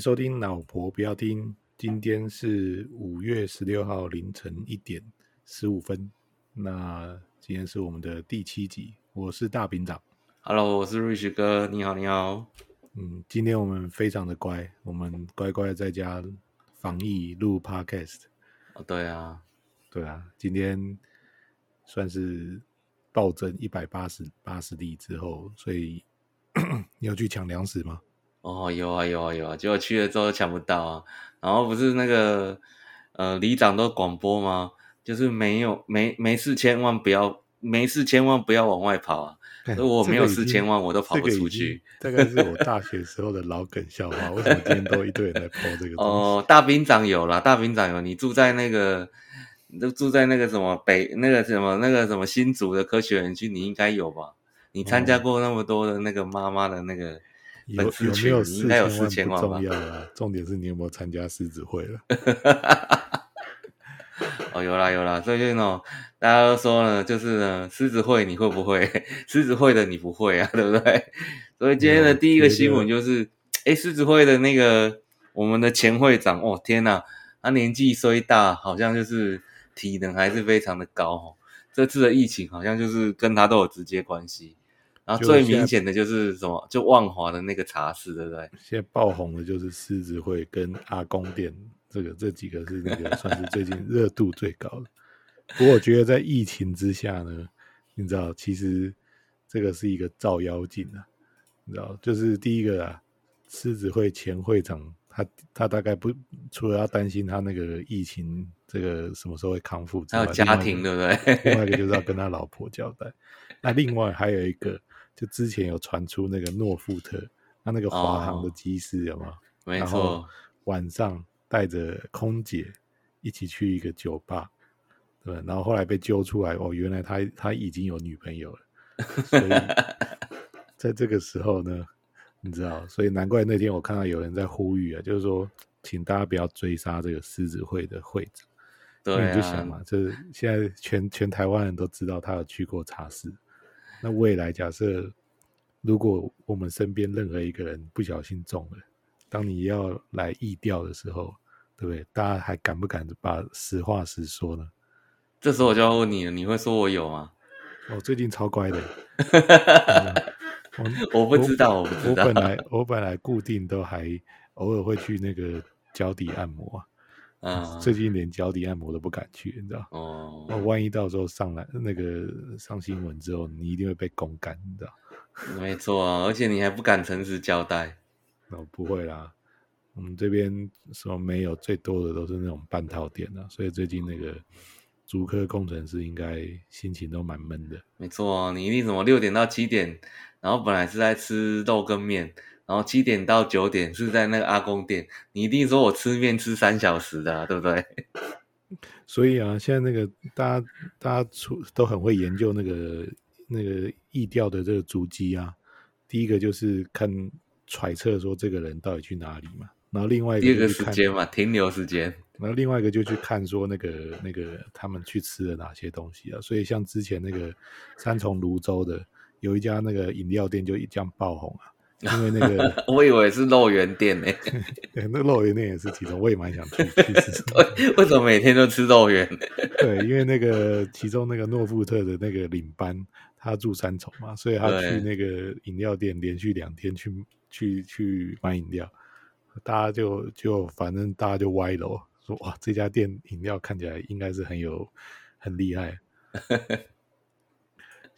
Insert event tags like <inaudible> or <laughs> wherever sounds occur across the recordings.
迎收听《老婆不要听》。今天是五月十六号凌晨一点十五分。那今天是我们的第七集，我是大饼长。Hello，我是 Rich 哥，你好，你好。嗯，今天我们非常的乖，我们乖乖在家防疫录 Podcast。哦，对啊，对啊，今天算是暴增一百八十八十例之后，所以 <coughs> 你要去抢粮食吗？哦，有啊有啊有啊，结果去了之后抢不到啊。然后不是那个呃里长都广播吗？就是没有没没事千万不要没事千万不要往外跑啊。<laughs> 如果我没有事千万我都跑不出去。这个、大概是我大 <laughs> 学时候的老梗笑话。为什么今天都一堆人在 po 这个？哦，大兵长有啦，大兵长有。你住在那个，你都住在那个什么北那个什么那个什么新竹的科学园区，你应该有吧？你参加过那么多的那个妈妈的那个。有有没有四千万不重要啊，重点是你有没有参加狮子会了？<laughs> 哦，有啦有啦，最近哦，大家都说呢，就是呢，狮子会你会不会？<laughs> 狮子会的你不会啊，<laughs> 对不对？所以今天的第一个新闻就是，哎，狮子会的那个我们的前会长，哦天呐，他年纪虽大，好像就是体能还是非常的高哦。这次的疫情好像就是跟他都有直接关系。然后最明显的就是什么？就万华的那个茶室，对不对？现在爆红的就是狮子会跟阿公店，这个这几个是那个算是最近 <laughs> 热度最高的。不过我觉得在疫情之下呢，你知道，其实这个是一个照妖镜啊，你知道，就是第一个啊，狮子会前会长他他大概不除了要担心他那个疫情这个什么时候会康复，还有家庭，对不对？另外一个就是要跟他老婆交代。那另外还有一个。就之前有传出那个诺富特，他那个华航的机师有没有？没错，晚上带着空姐一起去一个酒吧，对，然后后来被揪出来，哦，原来他他已经有女朋友了。所以 <laughs> 在这个时候呢，你知道，所以难怪那天我看到有人在呼吁啊，就是说，请大家不要追杀这个狮子会的会长。对、啊，你就想嘛，就是现在全全台湾人都知道他有去过茶室。那未来假设，如果我们身边任何一个人不小心中了，当你要来意调的时候，对不对？大家还敢不敢把实话实说呢？这时候我就要问你了，你会说我有吗？我最近超乖的。<laughs> 我不知道，我不知道。我本来我本来固定都还偶尔会去那个脚底按摩。啊，<laughs> 最近连脚底按摩都不敢去，你知道？哦，那万一到时候上来那个上新闻之后，你一定会被公干，你知道？没错啊，而且你还不敢诚实交代。哦，不会啦，我们这边什么没有，最多的都是那种半套店啊，所以最近那个足科工程师应该心情都蛮闷的。没错啊，你一定什么六点到七点，然后本来是在吃肉跟面。然后七点到九点是在那个阿公店，你一定说我吃面吃三小时的，啊，对不对？<laughs> 所以啊，现在那个大家大家出都很会研究那个那个意调的这个足迹啊。第一个就是看揣测说这个人到底去哪里嘛，然后另外一个时间嘛，停留时间，然后另外一个就去看说那个那个他们去吃了哪些东西啊。所以像之前那个三重泸州的有一家那个饮料店就这样爆红啊。因为那个，<laughs> 我以为是肉圆店呢。<laughs> 对，那肉圆店也是其中，我也蛮想去 <laughs> 去吃。对，为什么每天都吃肉圆？对，因为那个其中那个诺富特的那个领班，他住三重嘛，所以他去那个饮料店连续两天去去去买饮料，大家就就反正大家就歪楼说哇，这家店饮料看起来应该是很有很厉害。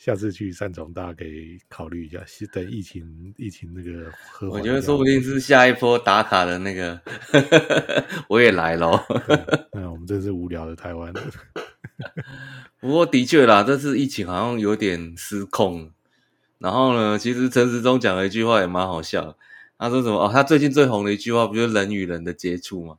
下次去三重，大家可以考虑一下。是等疫情疫情那个我觉得说不定是下一波打卡的那个，<laughs> 我也来喽。<laughs> 那我们真是无聊的台湾。<laughs> 不过的确啦，这次疫情好像有点失控。然后呢，其实陈时中讲了一句话也蛮好笑，他说什么？哦，他最近最红的一句话不就是人与人的接触吗？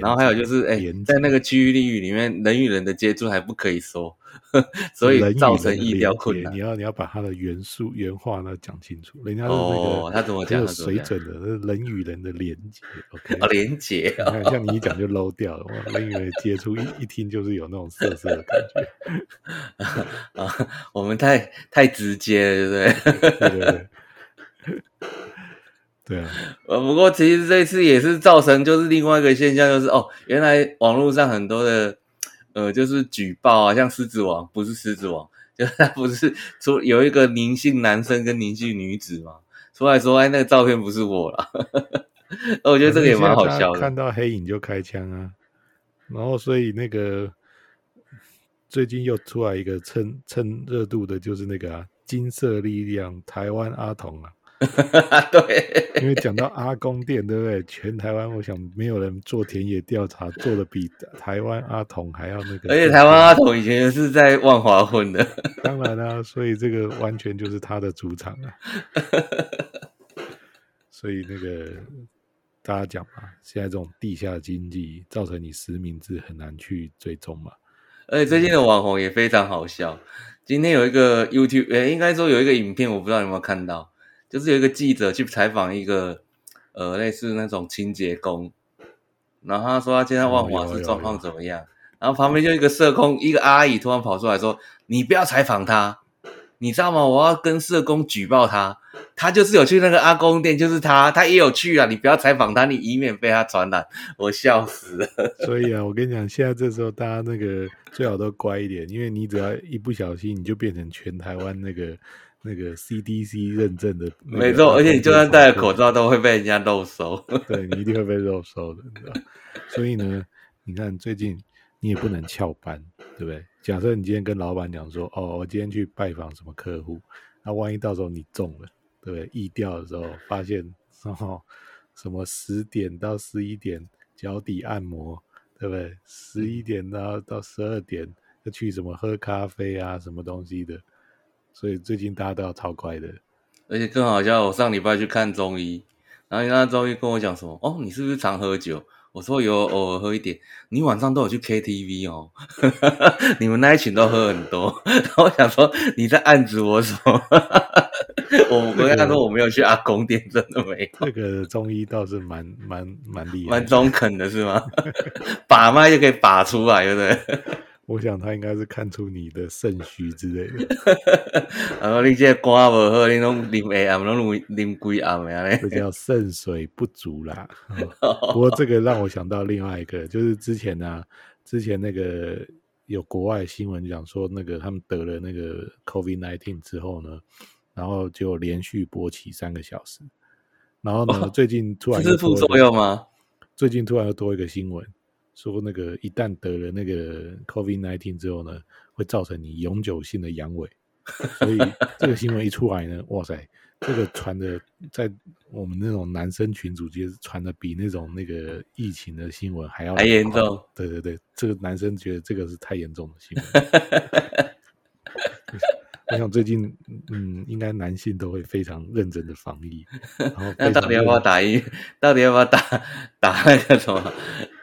然后还有就是，哎，在那个区域领域里面，人与人的接触还不可以说，<laughs> 所以造成医疗困难。你要你要把它的元素原话呢讲清楚。人家是那个、哦、他怎么讲？水准的，人与人的连接。<laughs> OK，啊，连接。你看，像你一讲就 low 掉了。人与人接触一一听就是有那种色色的感觉。<laughs> 啊，我们太太直接了，对不对？对对对。对啊，呃，不过其实这次也是造成就是另外一个现象，就是哦，原来网络上很多的，呃，就是举报啊，像狮子王不是狮子王，<laughs> 就是他不是出有一个宁姓男生跟宁姓女子嘛，出来说哎，那个照片不是我啦，<laughs> 我觉得这个也蛮好笑的。看到黑影就开枪啊，然后所以那个最近又出来一个蹭蹭热度的，就是那个、啊、金色力量台湾阿童啊。<laughs> 对，因为讲到阿公店，对不对？全台湾，我想没有人做田野调查做的比台湾阿童还要那个。而且台湾阿童以前是在万华混的，当然啦、啊，所以这个完全就是他的主场啊。所以那个大家讲嘛，现在这种地下经济造成你实名制很难去追踪嘛。而且最近的网红也非常好笑。今天有一个 YouTube，诶，应该说有一个影片，我不知道你有没有看到。就是有一个记者去采访一个，呃，类似那种清洁工，然后他说他今天万华是状况怎么样？然后旁边就一个社工，一个阿姨突然跑出来说：“你不要采访他，你知道吗？我要跟社工举报他，他就是有去那个阿公店，就是他，他也有去啊，你不要采访他，你以免被他传染。”我笑死了。<laughs> 所以啊，我跟你讲，现在这时候大家那个最好都乖一点，因为你只要一不小心，你就变成全台湾那个。那个 CDC 认证的，没错，而且你就算戴了口罩，都会被人家肉收。<laughs> 对，你一定会被肉收的，你知道。所以呢，你看最近你也不能翘班，对不对？假设你今天跟老板讲说，哦，我今天去拜访什么客户，那万一到时候你中了，对不对？疫调的时候发现，哦，什么十点到十一点脚底按摩，对不对？十一点到到十二点要去什么喝咖啡啊，什么东西的。所以最近大家都要超乖的，而且更好笑，我上礼拜去看中医，然后那中医跟我讲什么？哦，你是不是常喝酒？我说有，偶尔喝一点。你晚上都有去 KTV 哦？<laughs> 你们那一群都喝很多。<laughs> 然后我想说你在暗指我什么？<laughs> 我我跟他说我没有去阿公店，真的没有。这个中医倒是蛮蛮蛮厉害，蛮中肯的是吗？把脉就可以把出来，对不对？我想他应该是看出你的肾虚之类的。然 <laughs> 后你这肝不好，你拢啉下暗，拢啉几暗呀？这叫肾水不足啦。<laughs> 不过这个让我想到另外一个，就是之前呢、啊，之前那个有国外新闻讲说，那个他们得了那个 COVID nineteen 之后呢，然后就连续勃起三个小时。然后呢，最近突然这是副作用吗？最近突然又多一个新闻。说那个一旦得了那个 COVID-19 之后呢，会造成你永久性的阳痿，所以这个新闻一出来呢，哇塞，这个传的在我们那种男生群组间传的比那种那个疫情的新闻还要还严重。对对对，这个男生觉得这个是太严重的新闻。<laughs> 我想最近，嗯，应该男性都会非常认真的防疫。然后 <laughs> 那到底要不要打疫？到底要不要打打那个什么？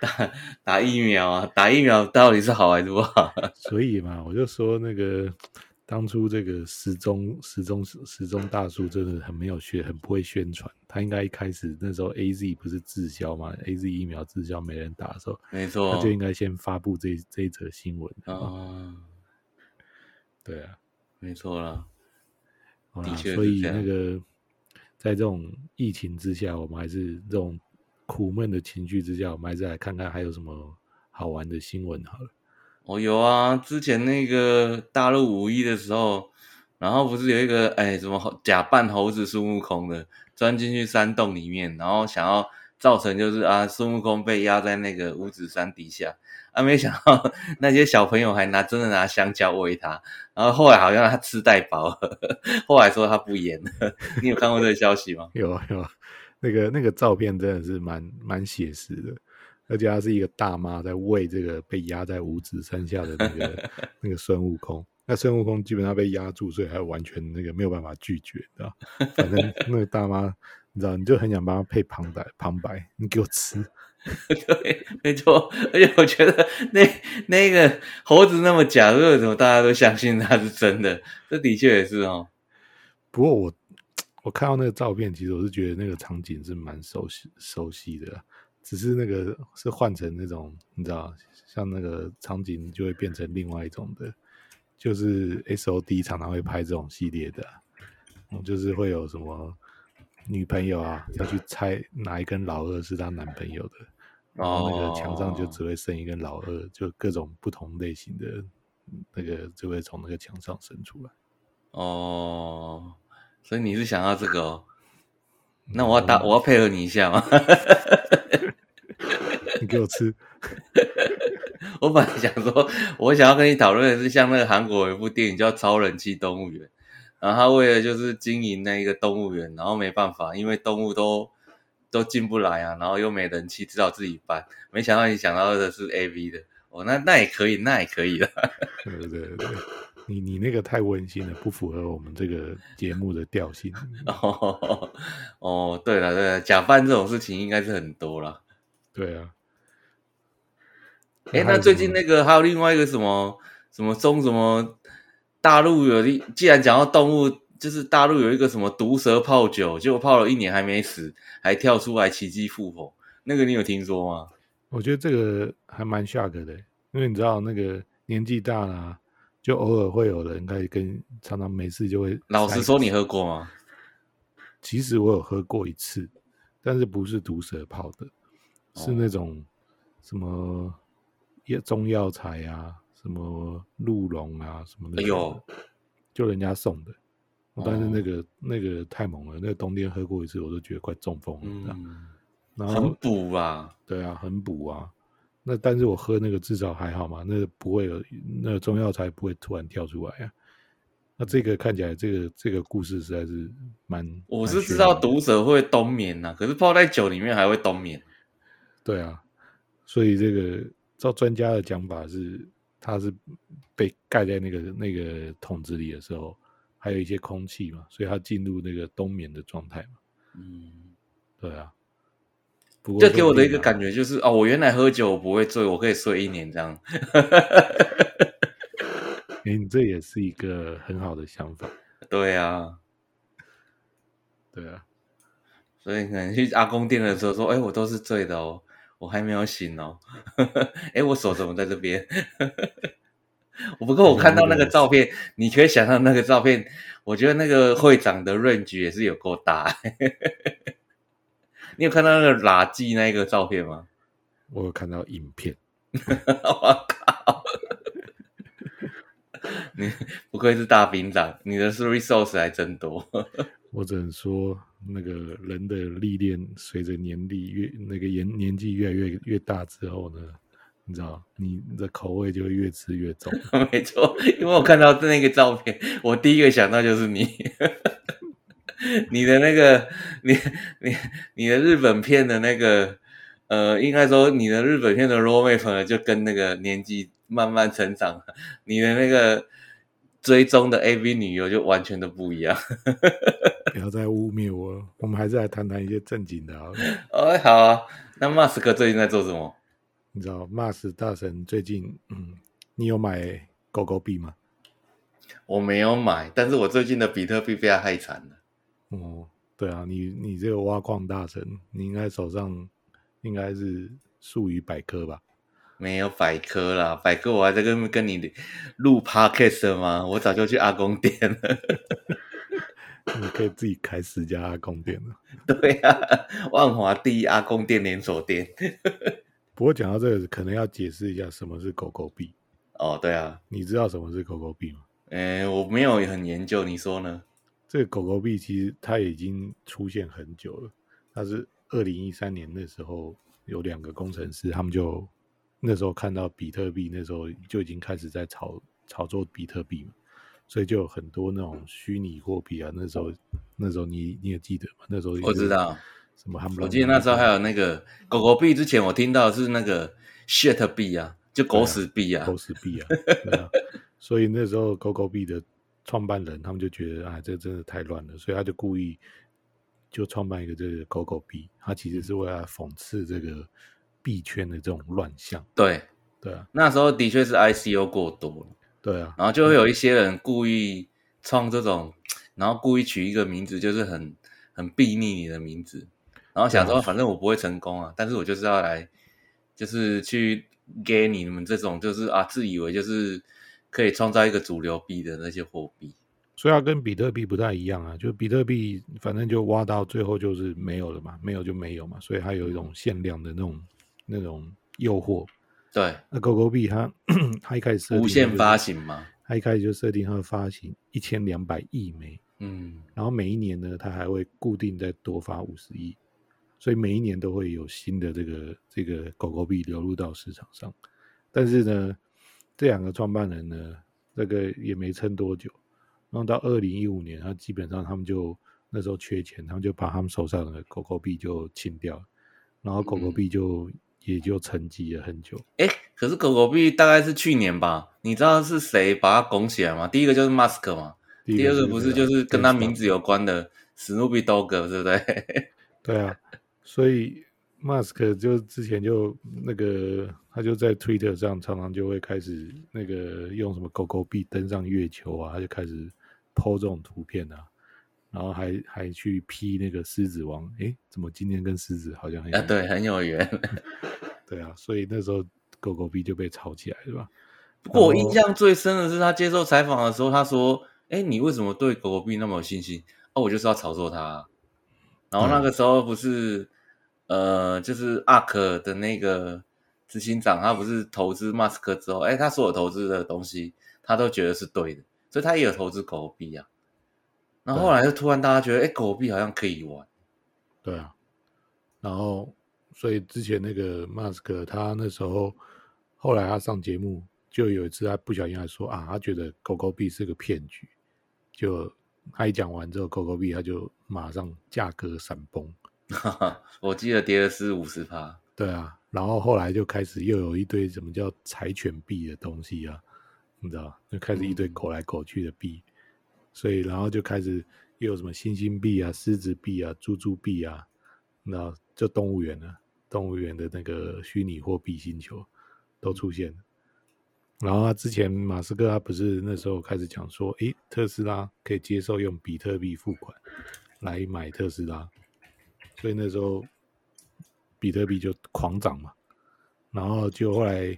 打打疫苗啊？打疫苗到底是好还是不好？<laughs> 所以嘛，我就说那个当初这个时钟时钟时钟大叔真的很没有宣，很不会宣传。他应该一开始那时候 A Z 不是滞销嘛？A Z 疫苗滞销没人打的时候，没错，他就应该先发布这这一则新闻。哦，对啊。没错啦，的确，所以那个在这种疫情之下，我们还是这种苦闷的情绪之下，我们还是来看看还有什么好玩的新闻好了。哦，有啊，之前那个大陆五一的时候，然后不是有一个哎，什么假扮猴子孙悟空的，钻进去山洞里面，然后想要造成就是啊，孙悟空被压在那个五指山底下。啊！没想到那些小朋友还拿真的拿香蕉喂他，然后后来好像他吃太饱了，后来说他不演了。你有看过这个消息吗？<laughs> 有有，那个那个照片真的是蛮蛮写实的，而且他是一个大妈在喂这个被压在五指山下的那个 <laughs> 那个孙悟空。那孙悟空基本上被压住，所以还完全那个没有办法拒绝，知道？反正那个大妈，你知道，你就很想帮他配旁白，旁白，你给我吃。<laughs> 对，没错。而且我觉得那那个猴子那么假，为什么大家都相信他是真的？这的确也是哦。不过我我看到那个照片，其实我是觉得那个场景是蛮熟悉熟悉的，只是那个是换成那种，你知道，像那个场景就会变成另外一种的。就是 S O D 常常会拍这种系列的，嗯，就是会有什么女朋友啊要去猜哪一根老二是她男朋友的，然后那个墙上就只会剩一根老二，就各种不同类型的那个就会从那个墙上生出来。哦，所以你是想要这个哦？那我要打，我要配合你一下吗？<laughs> 你给我吃。<laughs> 我本来想说，我想要跟你讨论的是，像那个韩国有一部电影叫《超人气动物园》，然后他为了就是经营那一个动物园，然后没办法，因为动物都都进不来啊，然后又没人气，只好自己搬。没想到你想到的是 AV 的，哦，那那也可以，那也可以了。对对对，你你那个太温馨了，不符合我们这个节目的调性。<laughs> 哦哦，对了对了，假扮这种事情应该是很多了。对啊。哎，那最近那个还有另外一个什么什么中什么大陆有一，既然讲到动物，就是大陆有一个什么毒蛇泡酒，结果泡了一年还没死，还跳出来奇迹复活，那个你有听说吗？我觉得这个还蛮 shock 的，因为你知道那个年纪大了，就偶尔会有人开始跟常常没事就会。老实说，你喝过吗？其实我有喝过一次，但是不是毒蛇泡的，是那种什么。中药材啊，什么鹿茸啊，什么的，哎呦，就人家送的。但是那个、哦、那个太猛了，那个冬天喝过一次，我都觉得快中风了。嗯，然后很补啊，对啊，很补啊。那但是我喝那个至少还好嘛，那个不会有那个中药材不会突然跳出来啊。那这个看起来，这个这个故事实在是蛮……我是知道毒蛇会冬眠呐、啊，可是泡在酒里面还会冬眠。对啊，所以这个。照专家的讲法是，它是被盖在那个那个桶子里的时候，还有一些空气嘛，所以它进入那个冬眠的状态嘛。嗯，对啊。不过这给我的一个感觉就是，哦，我原来喝酒我不会醉，我可以睡一年这样。哎、欸，你这也是一个很好的想法。对啊，对啊。所以可能去阿公店的时候说，哎、欸，我都是醉的哦。我还没有醒哦，<laughs> 哎，我手怎么在这边？我 <laughs> 不过我看到那个照片，你可以想象那个照片，我觉得那个会长的 range 也是有够大。<laughs> 你有看到那个垃圾那个照片吗？我有看到影片。我靠！你不愧是大兵长，你的 resource 还真多。我只能说。那个人的历练，随着年纪越那个年年纪越来越越大之后呢，你知道，你的口味就会越吃越重。<laughs> 没错，因为我看到那个照片，我第一个想到就是你，<laughs> 你的那个，你你你的日本片的那个，呃，应该说你的日本片的 roadmap 就跟那个年纪慢慢成长，你的那个。追踪的 AV 女优就完全都不一样，<laughs> 不要再污蔑我了。我们还是来谈谈一些正经的好了。哦，好啊。那 Mask 最近在做什么？你知道 Mask 大神最近，嗯，你有买狗狗币吗？我没有买，但是我最近的比特币被他害惨了。哦，对啊，你你这个挖矿大神，你应该手上应该是数以百颗吧？没有百科啦，百科我还在跟跟你录 podcast 吗？我早就去阿公店了。你可以自己开十家阿公店了。<laughs> 对啊，万华第一阿公店连锁店。不过讲到这个，可能要解释一下什么是狗狗币。哦，对啊，你知道什么是狗狗币吗？诶，我没有很研究，你说呢？这个狗狗币其实它已经出现很久了，它是二零一三年那时候有两个工程师，他们就。那时候看到比特币，那时候就已经开始在炒炒作比特币嘛，所以就有很多那种虚拟货币啊。那时候，那时候你你也记得吗？那时候我知道什么我记得那时候还有那个狗狗币。之前我听到是那个 shit 币啊，就狗屎币啊，啊，狗屎币啊。<laughs> 所以那时候狗狗币的创办人他们就觉得啊，这真的太乱了，所以他就故意就创办一个这个狗狗币，他其实是为了讽刺这个币圈的这种乱象。对对啊，那时候的确是 ICO 过多了，对啊，然后就会有一些人故意创这种，然后故意取一个名字，就是很很睥睨你的名字，然后想说反正我不会成功啊，但是我就是要来，就是去。给你们这种就是啊，自以为就是可以创造一个主流币的那些货币，所以它跟比特币不太一样啊。就比特币，反正就挖到最后就是没有了嘛，没有就没有嘛，所以它有一种限量的那种那种诱惑。对，那狗狗币它 <clears throat> 它一开始无限发行嘛，它一开始就设定它的发行一千两百亿枚，嗯，然后每一年呢，它还会固定再多发五十亿。所以每一年都会有新的这个这个狗狗币流入到市场上，但是呢，这两个创办人呢，这个也没撑多久，然后到二零一五年，他基本上他们就那时候缺钱，他们就把他们手上的狗狗币就清掉了，然后狗狗币就也就沉寂了很久。哎、嗯，可是狗狗币大概是去年吧？你知道是谁把它拱起来吗？第一个就是 Musk 嘛，第二个不是就是跟他名字有关的史努比 dog，对不对？<laughs> 对啊。所以，Musk 就之前就那个，他就在 Twitter 上常常就会开始那个用什么狗狗币登上月球啊，他就开始 po 这种图片啊，然后还还去批那个狮子王，诶，怎么今天跟狮子好像很啊？对，很有缘。<laughs> 对啊，所以那时候狗狗币就被炒起来，是吧？不过我印象最深的是他接受采访的时候，他说：“诶，你为什么对狗狗币那么有信心？哦，我就是要炒作它。”然后那个时候不是。嗯呃，就是 ARK 的那个执行长，他不是投资马斯克之后，哎，他所有投资的东西，他都觉得是对的，所以他也有投资狗狗币啊。然后后来就突然大家觉得，哎，狗狗币好像可以玩。对啊。然后，所以之前那个马斯克，他那时候后来他上节目，就有一次他不小心还说啊，他觉得狗狗币是个骗局。就他一讲完之后，狗狗币他就马上价格闪崩。哈哈，我记得跌了四五十趴。对啊，然后后来就开始又有一堆什么叫柴犬币的东西啊，你知道就开始一堆狗来狗去的币，嗯、所以然后就开始又有什么猩猩币啊、狮子币啊、猪猪币啊，那就动物园了，动物园的那个虚拟货币星球都出现了。然后他之前马斯克他不是那时候开始讲说，诶，特斯拉可以接受用比特币付款来买特斯拉。所以那时候比特币就狂涨嘛，然后就后来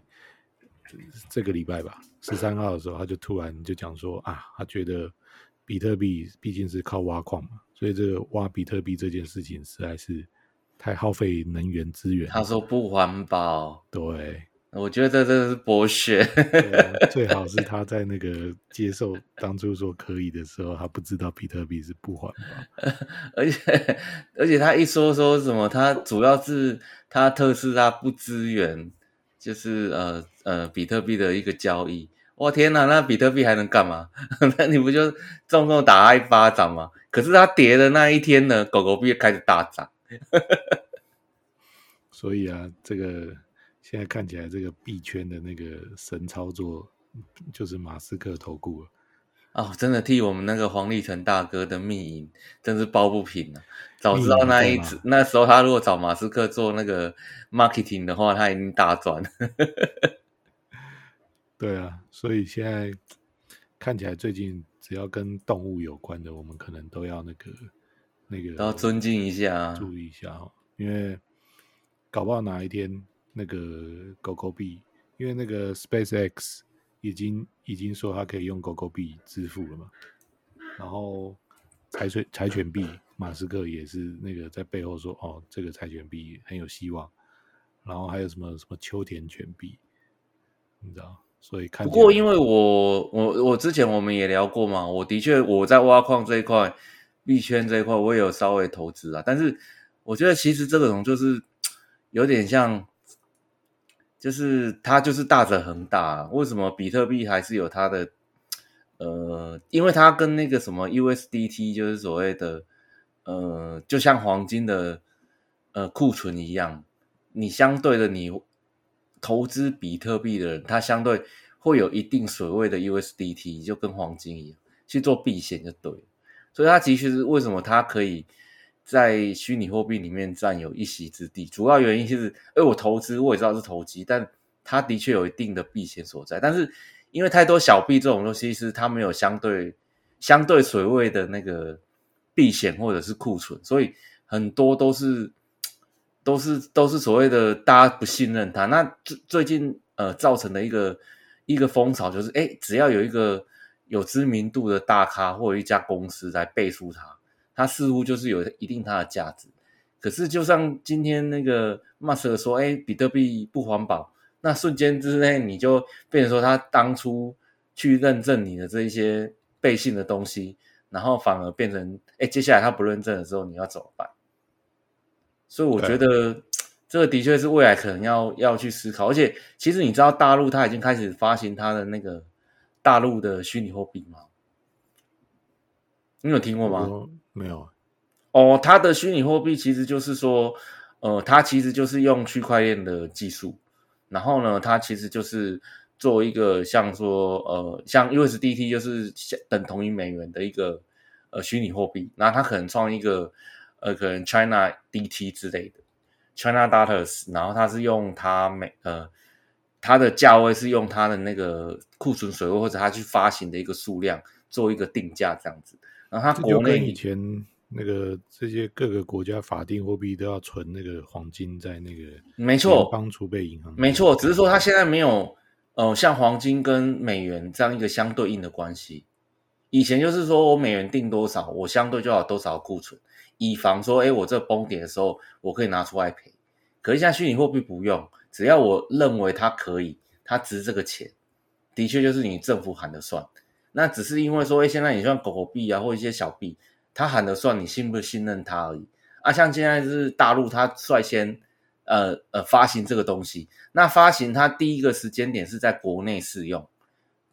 这个礼拜吧，十三号的时候，他就突然就讲说啊，他觉得比特币毕竟是靠挖矿嘛，所以这个挖比特币这件事情实在是太耗费能源资源。他说不环保，对。我觉得这真的是博学，<laughs> 最好是他在那个接受当初说可以的时候，他不知道比特币是不环保，<laughs> 而且而且他一说说什么，他主要是他特斯拉不支援，就是呃呃比特币的一个交易。我天哪，那比特币还能干嘛？<laughs> 那你不就重重打他一巴掌吗？可是他跌的那一天呢，狗狗币开始大涨，所以啊，这个。现在看起来，这个币圈的那个神操作就是马斯克投顾了哦，真的替我们那个黄立成大哥的命运真是抱不平啊！早知道那一次那时候他如果找马斯克做那个 marketing 的话，他已经大赚了。对啊，所以现在看起来，最近只要跟动物有关的，我们可能都要那个那个都要尊敬一下，注意一下哦，因为搞不好哪一天。那个狗狗币，因为那个 SpaceX 已经已经说它可以用狗狗币支付了嘛，然后柴犬柴犬币，马斯克也是那个在背后说哦，这个柴犬币很有希望，然后还有什么什么秋田犬币，你知道？所以看不过因为我我我之前我们也聊过嘛，我的确我在挖矿这一块币圈这一块我也有稍微投资啊，但是我觉得其实这种就是有点像。就是它就是大者恒大，为什么比特币还是有它的？呃，因为它跟那个什么 USDT 就是所谓的呃，就像黄金的呃库存一样，你相对的你投资比特币的人，他相对会有一定水位的 USDT，就跟黄金一样去做避险就对了。所以它其实是为什么它可以在虚拟货币里面占有一席之地，主要原因就是，哎，我投资我也知道是投机，但它的确有一定的避险所在。但是因为太多小币这种东西是它没有相对相对水位的那个避险或者是库存，所以很多都是。都是都是所谓的大家不信任他，那最最近呃造成的一个一个风潮就是，哎，只要有一个有知名度的大咖或者一家公司来背书他，他似乎就是有一定它的价值。可是就像今天那个马斯克说，哎，比特币不环保，那瞬间之内你就变成说他当初去认证你的这一些背信的东西，然后反而变成，哎，接下来他不认证的时候，你要怎么办？所以我觉得这个的确是未来可能要要去思考，而且其实你知道大陆它已经开始发行它的那个大陆的虚拟货币吗？你有听过吗？没有。哦，它的虚拟货币其实就是说，呃，它其实就是用区块链的技术，然后呢，它其实就是做一个像说，呃，像 USDT 就是等同于美元的一个呃虚拟货币，那它可能创一个。呃，可能 China DT 之类的，China Datas，然后它是用它每呃它的价位是用它的那个库存水位或者它去发行的一个数量做一个定价这样子。然后它国内以前那个这些各个国家法定货币都要存那个黄金在那个没错联邦储备银行，没错，只是说它现在没有呃像黄金跟美元这样一个相对应的关系。以前就是说我美元定多少，我相对就要有多少库存。以防说，哎，我这崩点的时候，我可以拿出来赔。可是现在虚拟货币不用，只要我认为它可以，它值这个钱，的确就是你政府喊的算。那只是因为说，哎，现在你像狗狗币啊，或一些小币，它喊的算，你信不信任它而已。啊，像现在是大陆，它率先呃呃发行这个东西，那发行它第一个时间点是在国内试用，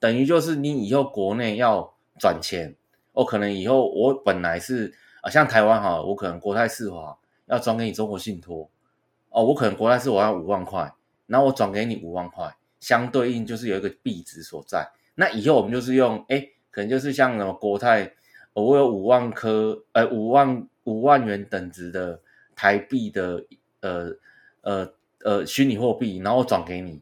等于就是你以后国内要转钱，哦，可能以后我本来是。啊，像台湾哈，我可能国泰世华要转给你中国信托，哦，我可能国泰世华要五万块，然后我转给你五万块，相对应就是有一个币值所在。那以后我们就是用，哎，可能就是像什么国泰，我有五万颗，呃，五万五万元等值的台币的，呃呃呃虚拟货币，然后我转给你，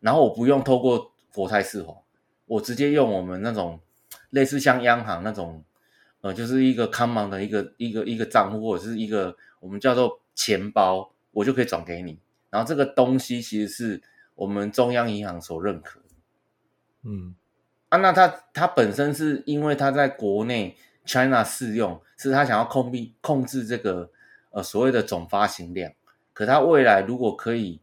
然后我不用透过国泰世华，我直接用我们那种类似像央行那种。呃，就是一个 common 的一个一个一个账户或者是一个我们叫做钱包，我就可以转给你。然后这个东西其实是我们中央银行所认可的。嗯，啊，那它它本身是因为它在国内 China 适用，是它想要控币控制这个呃所谓的总发行量。可它未来如果可以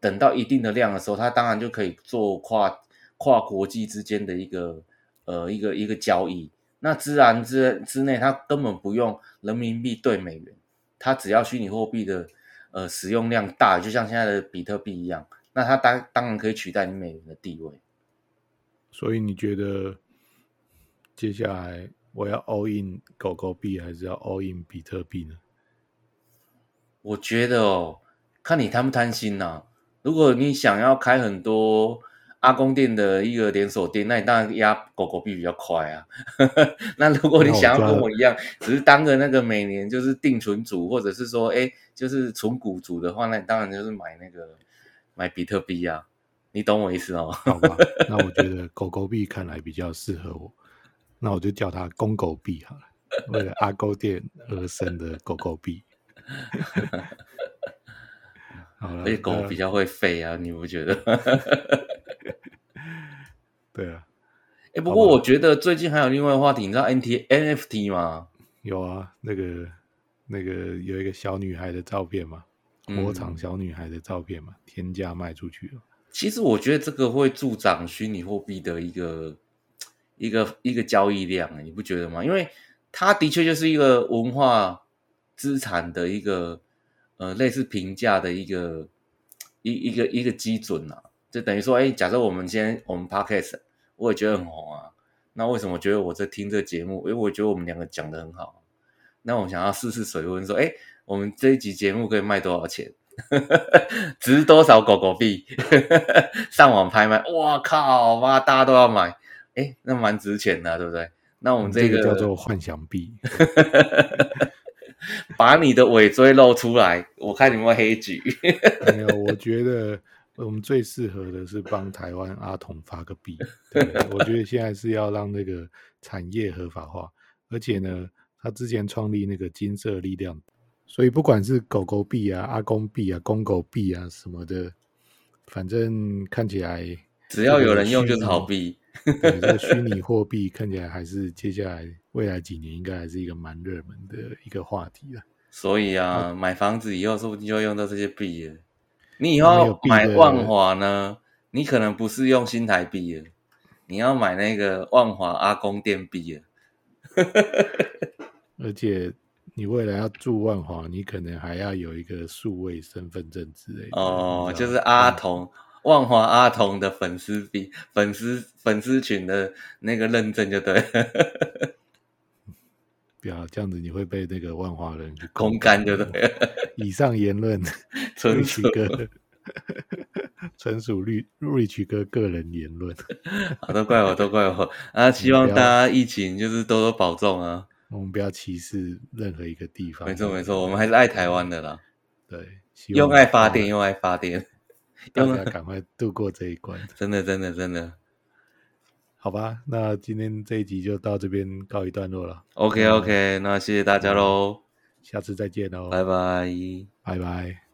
等到一定的量的时候，它当然就可以做跨跨国际之间的一个呃一个一个交易。那自然之之内，它根本不用人民币兑美元，它只要虚拟货币的呃使用量大，就像现在的比特币一样，那它当当然可以取代你美元的地位。所以你觉得接下来我要 all in 狗狗币，还是要 all in 比特币呢？我觉得哦，看你贪不贪心呐、啊。如果你想要开很多。阿公店的一个连锁店，那你当然压狗狗币比较快啊。<laughs> 那如果你想要跟我一样，只是当个那个每年就是定存组，或者是说，哎，就是存股组的话，那你当然就是买那个买比特币啊。你懂我意思哦？好吧，那我觉得 <laughs> 狗狗币看来比较适合我，那我就叫它公狗币好了，为了阿公店而生的狗狗币。<laughs> 好了，而且狗比较会飞啊，你不觉得？哎，不过我觉得最近还有另外一个话题，你知道 N T N F T 吗？有啊，那个那个有一个小女孩的照片嘛，火场小女孩的照片嘛，嗯、天价卖出去了。其实我觉得这个会助长虚拟货币的一个一个一个交易量，你不觉得吗？因为它的确就是一个文化资产的一个呃类似评价的一个一一个一个基准啊，就等于说，哎，假设我们今天我们 Podcast。我也觉得很红啊，那为什么我觉得我在听这个节目？因为我觉得我们两个讲的很好，那我想要试试水温，说，哎，我们这一集节目可以卖多少钱？<laughs> 值多少狗狗币？<laughs> 上网拍卖，哇靠妈，大家都要买，哎，那蛮值钱的，对不对？那我们这个、嗯这个、叫做幻想币，<laughs> 把你的尾椎露出来，我看你们会黑举。没有，我觉得我们最适合的是帮台湾阿童发个币。对，我觉得现在是要让那个产业合法化，而且呢，他之前创立那个金色力量，所以不管是狗狗币啊、阿公币啊、公狗币啊什么的，反正看起来只要有人用就是好币。对，这个虚拟货币看起来还是接下来未来几年应该还是一个蛮热门的一个话题了。所以啊，买房子以后说不定就用到这些币了。你以后买万华呢，你可能不是用新台币了，你要买那个万华阿公店币了。<laughs> 而且你未来要住万华，你可能还要有一个数位身份证之类的。哦，就是阿童。万华阿童的粉丝币，粉丝粉丝群的那个认证就对了，不要这样子，你会被那个万华人空 <laughs> 干就对。<laughs> 以上言论 <laughs> 纯属哥，纯属绿 Rich 哥个人言论。好，都怪我，都怪我啊！希望大家疫情就是多多保重啊。我们不要歧视任何一个地方。没错，没错，我们还是爱台湾的啦。对，用爱发电，用爱发电。大家赶快度过这一关，真的，真的，真的，好吧。那今天这一集就到这边告一段落了。OK，OK，那谢谢大家喽，下次再见喽，拜拜，拜拜。